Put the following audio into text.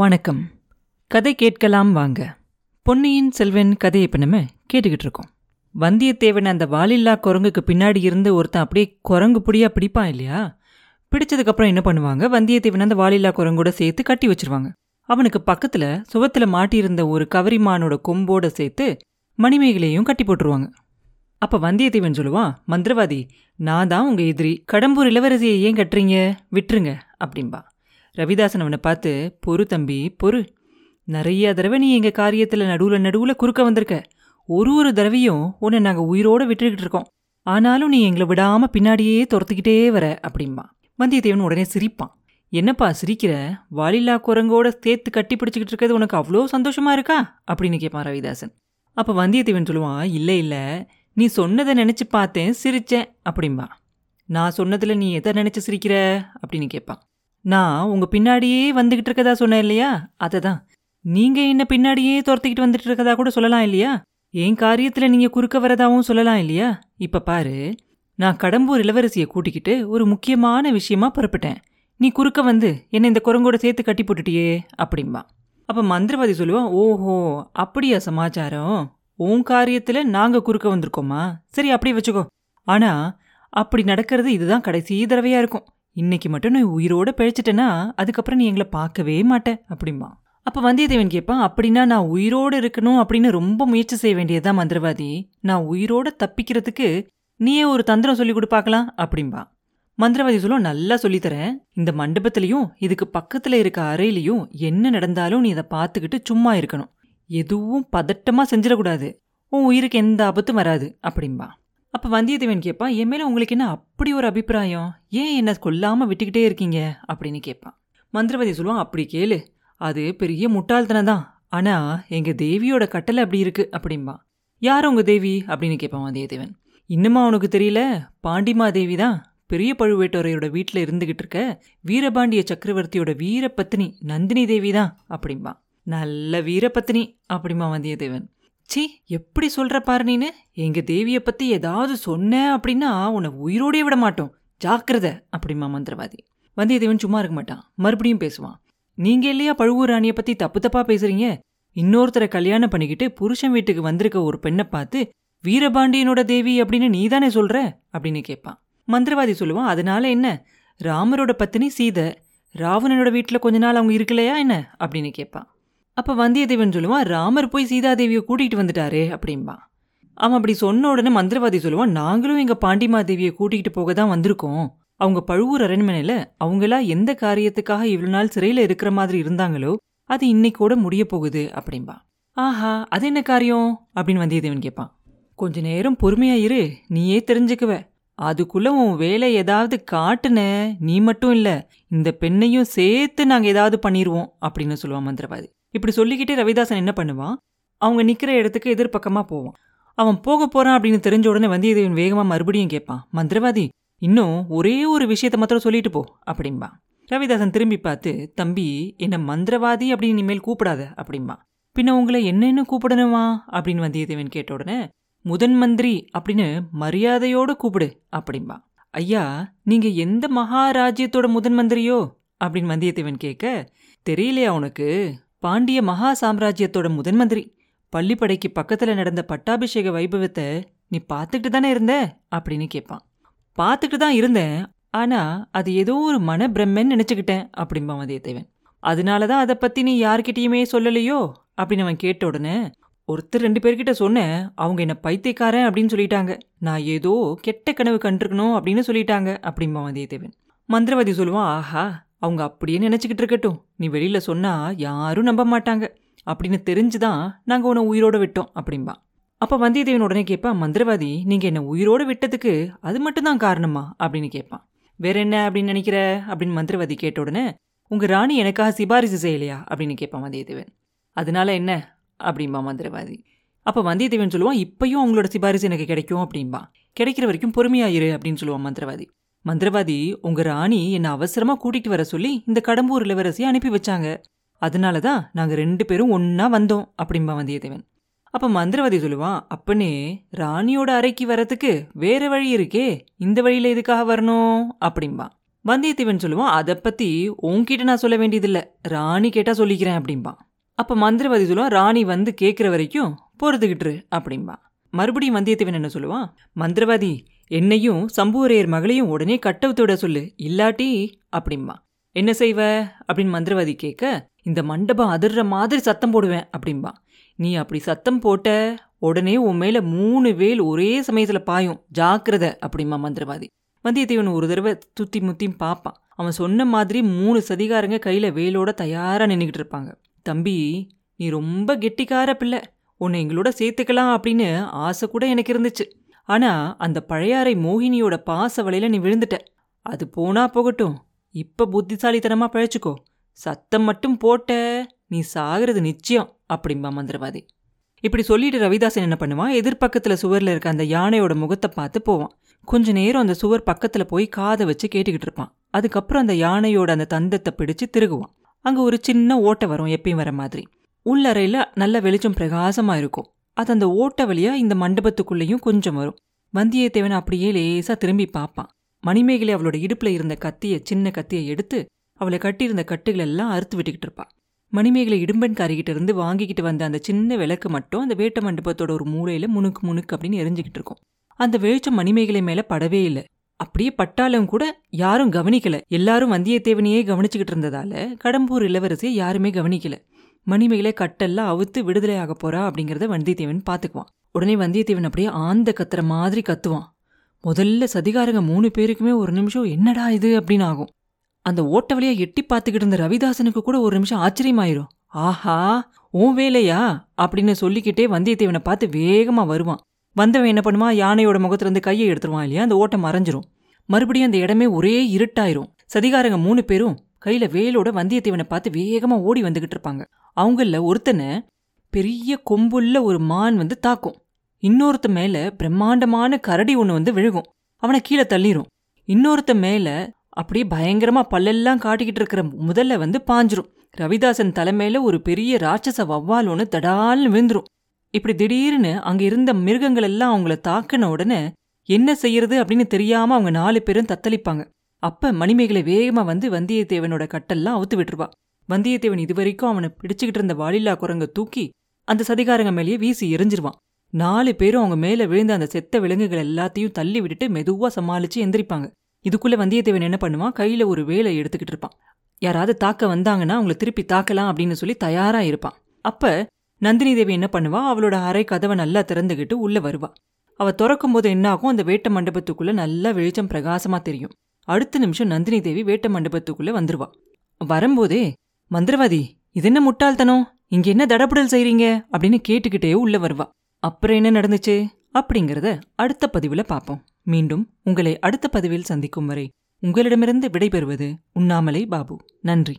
வணக்கம். கதை கேட்கலாம் வாங்க. பொன்னியின் செல்வன் கதையை இப்போ நம்ம கேட்டுக்கிட்டு இருக்கோம். வந்தியத்தேவன் அந்த வாலில்லா குரங்குக்கு பின்னாடி இருந்து ஒருத்தன் அப்படியே குரங்கு புடியா பிடிப்பான் இல்லையா? பிடிச்சதுக்கப்புறம் என்ன பண்ணுவாங்க? வந்தியத்தேவன் அந்த வாலில்லா குரங்கோட சேர்த்து கட்டி வச்சிருவாங்க. அவனுக்கு பக்கத்தில் சுவத்தில் மாட்டியிருந்த ஒரு கவரிமானோட கொம்போட சேர்த்து மணிமேகலையும் கட்டி போட்டுருவாங்க. அப்போ வந்தியத்தேவன் சொல்லுவான் மந்திரவாதி நான் தான் உங்கள் எதிரி. கடம்பூர் இளவரசியை ஏன் கட்டுறீங்க? விட்டுருங்க அப்படின்பா ரவிதாசன் அவனை பார்த்து பொறு தம்பி பொறு. நிறைய தடவை நீ எங்கள் காரியத்தில் நடுவில் நடுவில் குறுக்க வந்திருக்க. ஒரு ஒரு தடவையும் உன்னை நாங்கள் உயிரோடு விட்டுக்கிட்டு இருக்கோம். ஆனாலும் நீ எங்களை விடாமல் பின்னாடியே துரத்துக்கிட்டே வர அப்படிம்பா. வந்தியத்தேவன் உடனே சிரிப்பான். என்னப்பா சிரிக்கிற? வாலில்லா குரங்கோட சேர்த்து கட்டி பிடிச்சிக்கிட்டு இருக்கிறது உனக்கு அவ்வளோ சந்தோஷமா இருக்கா? அப்படின்னு கேட்பான் ரவிதாசன். அப்போ வந்தியத்தேவன் சொல்லுவான் இல்லை இல்லை. நீ சொன்னதை நினச்சி பார்த்தேன் சிரிச்சேன் அப்படிம்பா. நான் சொன்னதில் நீ எதை நினச்சி சிரிக்கிற? அப்படின்னு கேட்பான் நான் உங்கள் பின்னாடியே வந்துகிட்டு இருக்கதா சொன்னேன் இல்லையா? அதை தான் நீங்கள் என்ன பின்னாடியே துரத்திக்கிட்டு வந்துட்டு இருக்கதா கூட சொல்லலாம் இல்லையா? என் காரியத்தில் நீங்கள் குறுக்க வரதாவும் சொல்லலாம் இல்லையா? இப்போ பாரு நான் கடம்பூர் இளவரசியை கூட்டிக்கிட்டு ஒரு முக்கியமான விஷயமா புறப்பட்டேன். நீ குறுக்க வந்து என்னை இந்த குரங்கோட சேர்த்து கட்டி போட்டுட்டியே அப்படிம்பா. அப்போ மந்திரவாதி சொல்லுவான் ஓஹோ அப்படியா சமாச்சாரம்? உன் காரியத்தில் நாங்கள் குறுக்க வந்திருக்கோமா? சரி அப்படியே வச்சுக்கோ. ஆனால் அப்படி நடக்கிறது இதுதான் கடைசி தடவையாக இருக்கும். இன்னைக்கு மட்டும் நீ உயிரோட பிழைச்சிட்டேன்னா அதுக்கப்புறம் நீ எங்களை பார்க்கவே மாட்டேன் அப்படிம்பா. அப்போ வந்தியத்தேவன் கேட்பான் அப்படின்னா நான் உயிரோடு இருக்கணும் அப்படின்னு ரொம்ப முயற்சி செய்ய வேண்டியதுதான் மந்திரவாதி. நான் உயிரோட தப்பிக்கிறதுக்கு நீயே ஒரு தந்திரம் சொல்லி கொடு பார்க்கலாம் அப்படிம்பா. மந்திரவாதி சொல்லும் நல்லா சொல்லித்தரேன் இந்த மண்டபத்திலையும் இதுக்கு பக்கத்துல இருக்க அறையிலையும் என்ன நடந்தாலும் நீ இதை பார்த்துக்கிட்டு சும்மா இருக்கணும். எதுவும் பதட்டமா செஞ்சிடக்கூடாது. உன் உயிருக்கு எந்த ஆபத்தும் வராது அப்படிம்பா. அப்போ வந்தியத்தேவன் கேட்பான் என் மேலே உங்களுக்கு என்ன அப்படி ஒரு அபிப்பிராயம்? ஏன் என்னை கொல்லாமல் விட்டுக்கிட்டே இருக்கீங்க? அப்படின்னு கேட்பான் மந்திரவாதி சொல்லுவான் அப்படி கேளு. அது பெரிய முட்டாள்தனம் தான். ஆனால் எங்கள் தேவியோட கட்டளை அப்படி இருக்குது அப்படின்பா யார் உங்கள் தேவி? அப்படின்னு கேட்பான் வந்தியத்தேவன். இன்னுமா உனக்கு தெரியல? பாண்டிமா தேவி தான். பெரிய பழுவேட்டரையோட வீட்டில் இருந்துகிட்டு இருக்க வீரபாண்டிய சக்கரவர்த்தியோட வீரபத்னி நந்தினி தேவி தான் அப்படிம்பா. நல்ல வீரபத்னி அப்படிமா வந்தியத்தேவன். சி எப்படி சொல்ற பாரு நீனு? எங்க தேவியை பத்தி ஏதாவது சொன்னேன் அப்படின்னா உன்னை உயிரோடே விட மாட்டோம். ஜாக்கிரத அப்படிமா மந்திரவாதி. வந்தியத்தேவன் சும்மா இருக்க மாட்டான். மறுபடியும் பேசுவான். நீங்க இல்லையா பழுவூர் ராணியை பத்தி தப்பு தப்பா பேசுறீங்க? இன்னொருத்தரை கல்யாணம் பண்ணிக்கிட்டு புருஷன் வீட்டுக்கு வந்திருக்க ஒரு பெண்ணை பார்த்து வீரபாண்டியனோட தேவி அப்படின்னு நீதானே சொல்ற? அப்படின்னு கேட்பான். மந்திரவாதி சொல்லுவான் அதனால என்ன? ராமரோட பத்தினி சீதை. ராவணனோட வீட்டில் கொஞ்ச நாள் அவங்க இருக்கலையா என்ன? அப்படின்னு கேட்பான். அப்போ வந்தியத்தேவன் சொல்லுவான் ராமர் போய் சீதாதேவியை கூட்டிகிட்டு வந்துட்டாரு அப்படின்பா அவன் அப்படி சொன்ன உடனே மந்திரவாதி சொல்லுவான் நாங்களும் எங்கள் பாண்டிமாதேவியை கூட்டிகிட்டு போக தான் வந்திருக்கோம். அவங்க பழுவூர் அரண்மனையில அவங்களா எந்த காரியத்துக்காக இவ்வளோ நாள் சிறையில இருக்கிற மாதிரி இருந்தாங்களோ அது இன்னைக்கோட முடிய போகுது அப்படின்பா ஆஹா அது என்ன காரியம்? அப்படின்னு வந்தியத்தேவன் கேட்பான். கொஞ்ச நேரம் பொறுமையா இரு நீயே தெரிஞ்சுக்குவ. அதுக்குள்ள உன் வேலை ஏதாவது காட்டுன நீ மட்டும் இல்லை இந்த பெண்ணையும் சேர்த்து நாங்கள் ஏதாவது பண்ணிடுவோம் அப்படின்னு சொல்லுவான் மந்திரவாதி. இப்படி சொல்லிக்கிட்டே ரவிதாசன் என்ன பண்ணுவான்? அவங்க நிற்கிற இடத்துக்கு எதிர்பக்கமாக போவான். அவன் போக போகிறான் அப்படின்னு தெரிஞ்ச உடனே வந்தியத்தேவன் வேகமாக மறுபடியும் கேட்பான் மந்திரவாதி இன்னும் ஒரே ஒரு விஷயத்த மாத்திரம் சொல்லிட்டு போ அப்படின்பா ரவிதாசன் திரும்பி பார்த்து தம்பி என்னை மந்திரவாதி அப்படின்னு இனிமேல் கூப்பிடாத அப்படின்பா பின்ன உங்களை என்னென்ன கூப்பிடணுமா? அப்படின்னு வந்தியத்தேவன் கேட்ட உடனே முதன் மந்திரி அப்படின்னு மரியாதையோடு கூப்பிடு அப்படின்பா ஐயா நீங்கள் எந்த மகாராஜ்யத்தோட முதன் மந்திரியோ? அப்படின்னு வந்தியத்தேவன் கேட்க தெரியலையா உனக்கு? பாண்டிய மகா சாம்ராஜ்யத்தோட முதன் மந்திரி. பள்ளிப்படைக்கு பக்கத்துல நடந்த பட்டாபிஷேக வைபவத்தை நீ பார்த்துக்கிட்டு தானே இருந்த? அப்படின்னு கேட்பான் பார்த்துக்கிட்டு தான் இருந்தேன். ஆனா அது ஏதோ ஒரு மன பிரம்மன்னு நினைச்சுக்கிட்டேன் அப்படிம்பான் வந்தியத்தேவன் அதனால தான் அதை பத்தி நீ யார்கிட்டயுமே சொல்லலையோ? அப்படின்னு அவன் கேட்ட உடனே ஒருத்தர் ரெண்டு பேர்கிட்ட சொன்னேன் அவங்க என்ன பைத்தியக்காரன் அப்படின்னு சொல்லிட்டாங்க. நான் ஏதோ கெட்ட கனவு கண்டிருக்கணும் அப்படின்னு சொல்லிட்டாங்க அப்படின்பா வந்தியத்தேவன் மந்திரவாதி சொல்லுவான் ஆஹா அவங்க அப்படியே நினச்சிக்கிட்டு இருக்கட்டும். நீ வெளியில் சொன்னால் யாரும் நம்ப மாட்டாங்க. அப்படின்னு தெரிஞ்சு தான் நாங்கள் உன்னை உயிரோடு விட்டோம் அப்படின்பா அப்போ வந்தியத்தேவன் உடனே கேட்பான் மந்திரவாதி நீங்கள் என்ன உயிரோட விட்டதுக்கு அது மட்டும்தான் காரணமா? அப்படின்னு கேட்பான் வேற என்ன அப்படின்னு நினைக்கிற? அப்படின்னு மந்திரவாதி கேட்ட உடனே உங்கள் ராணி எனக்காக சிபாரிசு செய்யலையா? அப்படின்னு கேட்பான் வந்தியத்தேவன். அதனால என்ன? அப்படின்பா மந்திரவாதி. அப்போ வந்தியத்தேவன் சொல்லுவான் இப்பயும் அவங்களோட சிபாரிசு எனக்கு கிடைக்கும் அப்படின்பா கிடைக்கிற வரைக்கும் பொறுமையாயிரு அப்படின்னு சொல்லுவான் மந்திரவாதி. மந்திரவாதி உங்க ராணி என்ன அவசரமா கூட்டிட்டு வர சொல்லி இந்த கடம்பூர் இளவரசியை அனுப்பி வச்சாங்க. அதனால தான் நாங்க ரெண்டு பேரும் ஒன்னா வந்தோம் அப்படின்பா வந்தியத்தேவன். அப்ப மந்திரவாதி சொல்லுவான் அப்பனே ராணியோட அறைக்கு வரத்துக்கு வேற வழி இருக்கே. இந்த வழியில எதுக்காக வரணும்? அப்படின்பா வந்தியத்தேவன் சொல்லுவான் அதை பத்தி உன்கிட்ட நான் சொல்ல வேண்டியதில்லை. ராணி கேட்டா சொல்லிக்கிறேன் அப்படிம்பான் அப்ப மந்திரவாதி சொல்லுவான் ராணி வந்து கேட்குற வரைக்கும் பொறுத்துக்கிட்டுரு அப்படிம்பா. மறுபடியும் வந்தியத்தேவன் என்ன சொல்லுவான் மந்திரவாதி என்னையும் சம்புவரையர் மகளையும் உடனே கட்டவுத்து விட சொல்லு. இல்லாட்டி அப்படிம்மா என்ன செய்வ? அப்படின்னு மந்திரவாதி கேட்க இந்த மண்டபம் அதிர்ற மாதிரி சத்தம் போடுவேன் அப்படிம்பா. நீ அப்படி சத்தம் போட்ட உடனே உன் மேல மூணு வேல் ஒரே சமயத்துல பாயும். ஜாக்கிரத அப்படிமா மந்திரவாதி. வந்தியத்தேவன் ஒரு தடவை துத்தி முத்தியும் பார்ப்பான் அவன் சொன்ன மாதிரி மூணு சதிகாரங்க கையில வேலோட தயாரா நின்றுக்கிட்டு இருப்பாங்க. தம்பி நீ ரொம்ப கெட்டிக்கார பிள்ளை. உன்னை எங்களோட சேர்த்துக்கலாம் அப்படின்னு ஆசை கூட எனக்கு இருந்துச்சு. ஆனா அந்த பழையாறை மோகினியோட பாச வலையில நீ விழுந்துட்ட. அது போனா போகட்டும். இப்ப புத்திசாலித்தனமா பழச்சுக்கோ. சத்தம் மட்டும் போட்ட நீ சாகிறது நிச்சயம் அப்படிம்பா மந்திரவாதி. இப்படி சொல்லிட்டு ரவிதாசன் என்ன பண்ணுவான்? எதிர்பக்கத்துல சுவர்ல இருக்க அந்த யானையோட முகத்தை பார்த்து போவான். கொஞ்ச நேரம் அந்த சுவர் பக்கத்துல போய் காதை வச்சு கேட்டுக்கிட்டு இருப்பான். அதுக்கப்புறம் அந்த யானையோட அந்த தந்தத்தை பிடிச்சு திருகுவான். அங்க ஒரு சின்ன ஓட்டை வரும் எப்பயும் வர மாதிரி. உள்ளறையில நல்ல வெளிச்சம் பிரகாசமா இருக்கும். அது அந்த ஓட்ட வழியா இந்த மண்டபத்துக்குள்ளேயும் கொஞ்சம் வரும். வந்தியத்தேவன் அப்படியே லேசா திரும்பி பார்ப்பான். மணிமேகலை அவளோட இடுப்புல இருந்த கத்தியை சின்ன கத்தியை எடுத்து அவளை கட்டியிருந்த கட்டுகள் எல்லாம் அறுத்து விட்டுக்கிட்டு இருப்பான் மணிமேகலை இடும்பன்காரிகிட்ட இருந்து வாங்கிக்கிட்டு வந்த அந்த சின்ன விளக்கு மட்டும் அந்த வேட்ட மண்டபத்தோட ஒரு மூலையில முணுக்கு முணுக்கு அப்படின்னு எரிஞ்சுக்கிட்டு இருக்கும். அந்த வெளிச்சம் மணிமேகலை மேல படவே இல்லை. அப்படியே பட்டாலும் கூட யாரும் கவனிக்கல. எல்லாரும் வந்தியத்தேவனையே கவனிச்சுக்கிட்டு இருந்ததால கடம்பூர் இளவரசியை யாருமே கவனிக்கல. மணிமேகலை கட்டெல்லாம் அவுத்து விடுதலை போறா அப்படிங்கிறத வந்தியத்தேவன் பார்த்துக்குவான் உடனே வந்தியத்தேவன் அப்படியே ஆந்த கத்துற மாதிரி கத்துவான். முதல்ல சதிகாரங்க மூணு பேருக்குமே ஒரு நிமிஷம் என்னடா இது? அப்படின்னு ஆகும். அந்த ஓட்ட வழியா எட்டி பார்த்துக்கிட்டு இருந்த ரவிதாசனுக்கு கூட ஒரு நிமிஷம் ஆச்சரியமாயிரும். ஆஹா உன் வேலையா? அப்படின்னு சொல்லிக்கிட்டே வந்தியத்தேவனை பார்த்து வேகமா வருவான். வந்தவன் என்ன பண்ணுவான்? யானையோட முகத்துல இருந்து கையை எடுத்துருவான் இல்லையா? அந்த ஓட்டம் மறைஞ்சிரும். மறுபடியும் அந்த இடமே ஒரே இருட்டாயிரும். சதிகாரங்க மூணு பேரும் கையில வேலோட வந்தியத்தேவனை பார்த்து வேகமா ஓடி வந்துகிட்டு இருப்பாங்க. அவங்கள ஒருத்தனை பெரிய கொம்புள்ள ஒரு மான் வந்து தாக்கும். இன்னொருத்த மேல பிரம்மாண்டமான கரடி ஒன்று வந்து விழுகும். அவனை கீழே தள்ளிரும். இன்னொருத்த மேல அப்படியே பயங்கரமா பல்லெல்லாம் காட்டிக்கிட்டு இருக்கிற முதல்ல வந்து பாஞ்சிரும். ரவிதாசன் தலைமையில ஒரு பெரிய ராட்சச வவ்வால் ஒன்று தடால்னு விழுந்துரும். இப்படி திடீர்னு அங்க இருந்த மிருகங்கள் எல்லாம் அவங்கள தாக்கின உடனே என்ன செய்யறது அப்படின்னு தெரியாம அவங்க நாலு பேரும் தத்தளிப்பாங்க. அப்ப மணிமேகலை வேகமா வந்து வந்தியத்தேவனோட கட்டெல்லாம் அவுத்து விட்டுருவா. வந்தியத்தேவன் இதுவரைக்கும் அவனை பிடிச்சுக்கிட்டு இருந்த வாலில்லா குரங்க தூக்கி அந்த சதிகாரங்க மேலேயே வீசி எரிஞ்சிருவான். நாலு பேரும் அவங்க மேல விழுந்த அந்த செத்த விலங்குகள் எல்லாத்தையும் தள்ளி விட்டுட்டு மெதுவா சமாளிச்சு எந்திரிப்பாங்க. இதுக்குள்ள வந்தியத்தேவன் என்ன பண்ணுவான்? கையில ஒரு வேலை எடுத்துக்கிட்டு இருப்பான். யாராவது தாக்க வந்தாங்கன்னா அவங்கள திருப்பி தாக்கலாம் அப்படின்னு சொல்லி தயாரா இருப்பான். அப்ப நந்தினி தேவி என்ன பண்ணுவா? அவளோட அறை கதவை நல்லா திறந்துகிட்டு உள்ள வருவா. அவ திறக்கும் போது என்னாகும்? அந்த வேட்ட மண்டபத்துக்குள்ள நல்லா வெளிச்சம் பிரகாசமா தெரியும். அடுத்த நிமிஷம் நந்தினி தேவி வேட்ட மண்டபத்துக்குள்ள வந்துருவா. வரும்போதே மந்திரவாதி இது என்ன முட்டாள்தனம்? இங்க என்ன தடபுடல் செய்றீங்க? அப்படின்னு கேட்டுக்கிட்டே உள்ள வருவா. அப்புறம் என்ன நடந்துச்சு? அப்படிங்கறத அடுத்த பதிவுல பார்ப்போம் மீண்டும் உங்களை அடுத்த பதிவில் சந்திக்கும் வரை உங்களிடமிருந்து விடைபெறுவது உண்ணாமலை பாபு. நன்றி.